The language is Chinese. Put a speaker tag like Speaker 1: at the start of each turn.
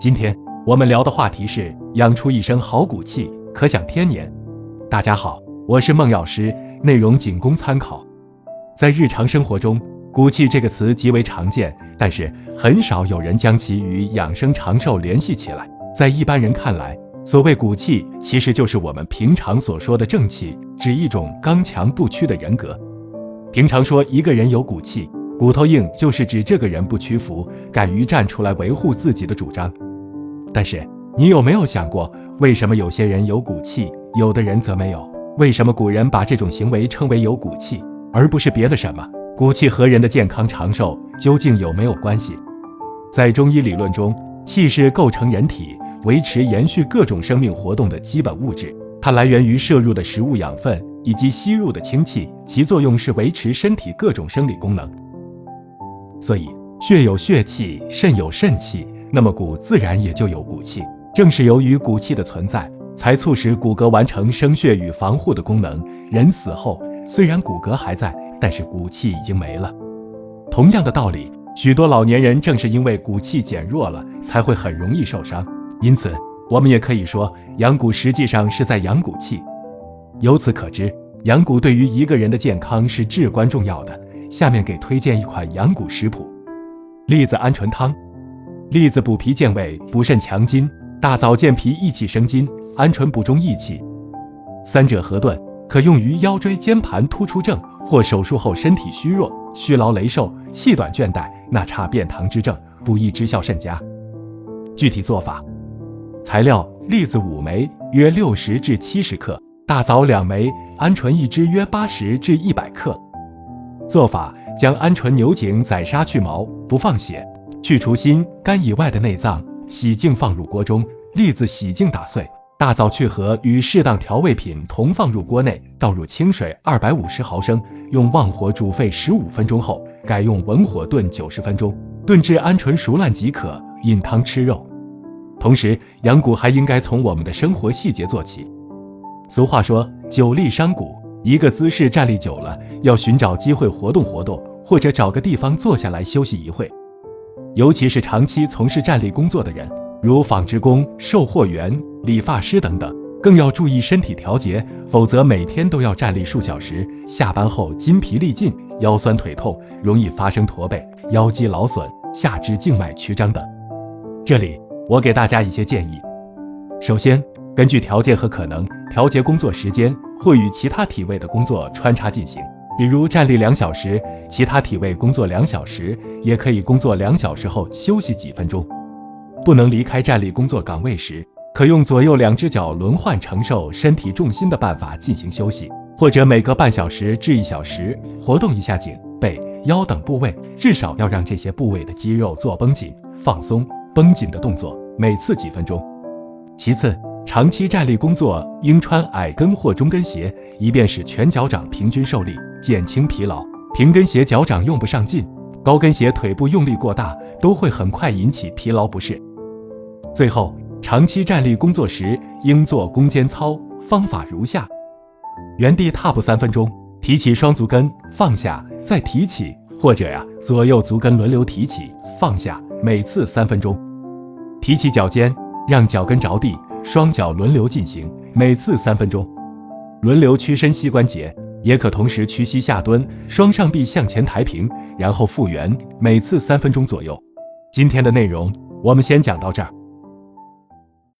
Speaker 1: 今天我们聊的话题是养出一身好骨气，可享天年。大家好，我是孟药师，内容仅供参考。在日常生活中，骨气这个词极为常见，但是很少有人将其与养生长寿联系起来。在一般人看来，所谓骨气，其实就是我们平常所说的正气，指一种刚强不屈的人格。平常说一个人有骨气，骨头硬，就是指这个人不屈服，敢于站出来维护自己的主张。但是你有没有想过，为什么有些人有骨气，有的人则没有？为什么古人把这种行为称为有骨气，而不是别的什么？骨气和人的健康长寿究竟有没有关系？在中医理论中，气是构成人体、维持、延续各种生命活动的基本物质，它来源于摄入的食物养分以及吸入的氢气，其作用是维持身体各种生理功能。所以，血有血气，肾有肾气。那么骨自然也就有骨气，正是由于骨气的存在，才促使骨骼完成生血与防护的功能。人死后，虽然骨骼还在，但是骨气已经没了。同样的道理，许多老年人正是因为骨气减弱了，才会很容易受伤。因此，我们也可以说，养骨实际上是在养骨气。由此可知，养骨对于一个人的健康是至关重要的。下面给推荐一款养骨食谱：栗子鹌鹑汤。栗子补脾健胃，补肾强筋；大枣健脾益气生津，鹌鹑补中益气。三者合炖，可用于腰椎间盘突出症或手术后身体虚弱、虚劳羸瘦、气短倦怠、纳差便溏之症，补益之效甚佳。具体做法：材料：栗子五枚，约六十至七十克；大枣两枚，鹌鹑一只，约八十至一百克。做法：将鹌鹑牛颈宰杀去毛，不放血。去除心、肝以外的内脏，洗净放入锅中。栗子洗净打碎，大枣去核，与适当调味品同放入锅内，倒入清水二百五十毫升，用旺火煮沸十五分钟后，改用文火炖九十分钟，炖至鹌鹑熟烂即可饮汤吃肉。同时，养骨还应该从我们的生活细节做起。俗话说，久立伤骨，一个姿势站立久了，要寻找机会活动活动，或者找个地方坐下来休息一会。尤其是长期从事站立工作的人，如纺织工、售货员、理发师等等，更要注意身体调节，否则每天都要站立数小时，下班后筋疲力尽，腰酸腿痛，容易发生驼背、腰肌劳损、下肢静脉曲张等。这里我给大家一些建议：首先，根据条件和可能，调节工作时间，或与其他体位的工作穿插进行。比如站立两小时，其他体位工作两小时，也可以工作两小时后休息几分钟。不能离开站立工作岗位时，可用左右两只脚轮换承受身体重心的办法进行休息，或者每隔半小时至一小时活动一下颈、背、腰等部位，至少要让这些部位的肌肉做绷紧、放松、绷紧的动作，每次几分钟。其次，长期站立工作应穿矮跟或中跟鞋，以便使全脚掌平均受力。减轻疲劳，平跟鞋脚掌用不上劲，高跟鞋腿部用力过大，都会很快引起疲劳不适。最后，长期站立工作时应做弓肩操，方法如下：原地踏步三分钟，提起双足跟，放下，再提起，或者呀左右足跟轮流提起，放下，每次三分钟。提起脚尖，让脚跟着地，双脚轮流进行，每次三分钟。轮流屈伸膝关节。也可同时屈膝下蹲，双上臂向前抬平，然后复原，每次三分钟左右。今天的内容我们先讲到这儿。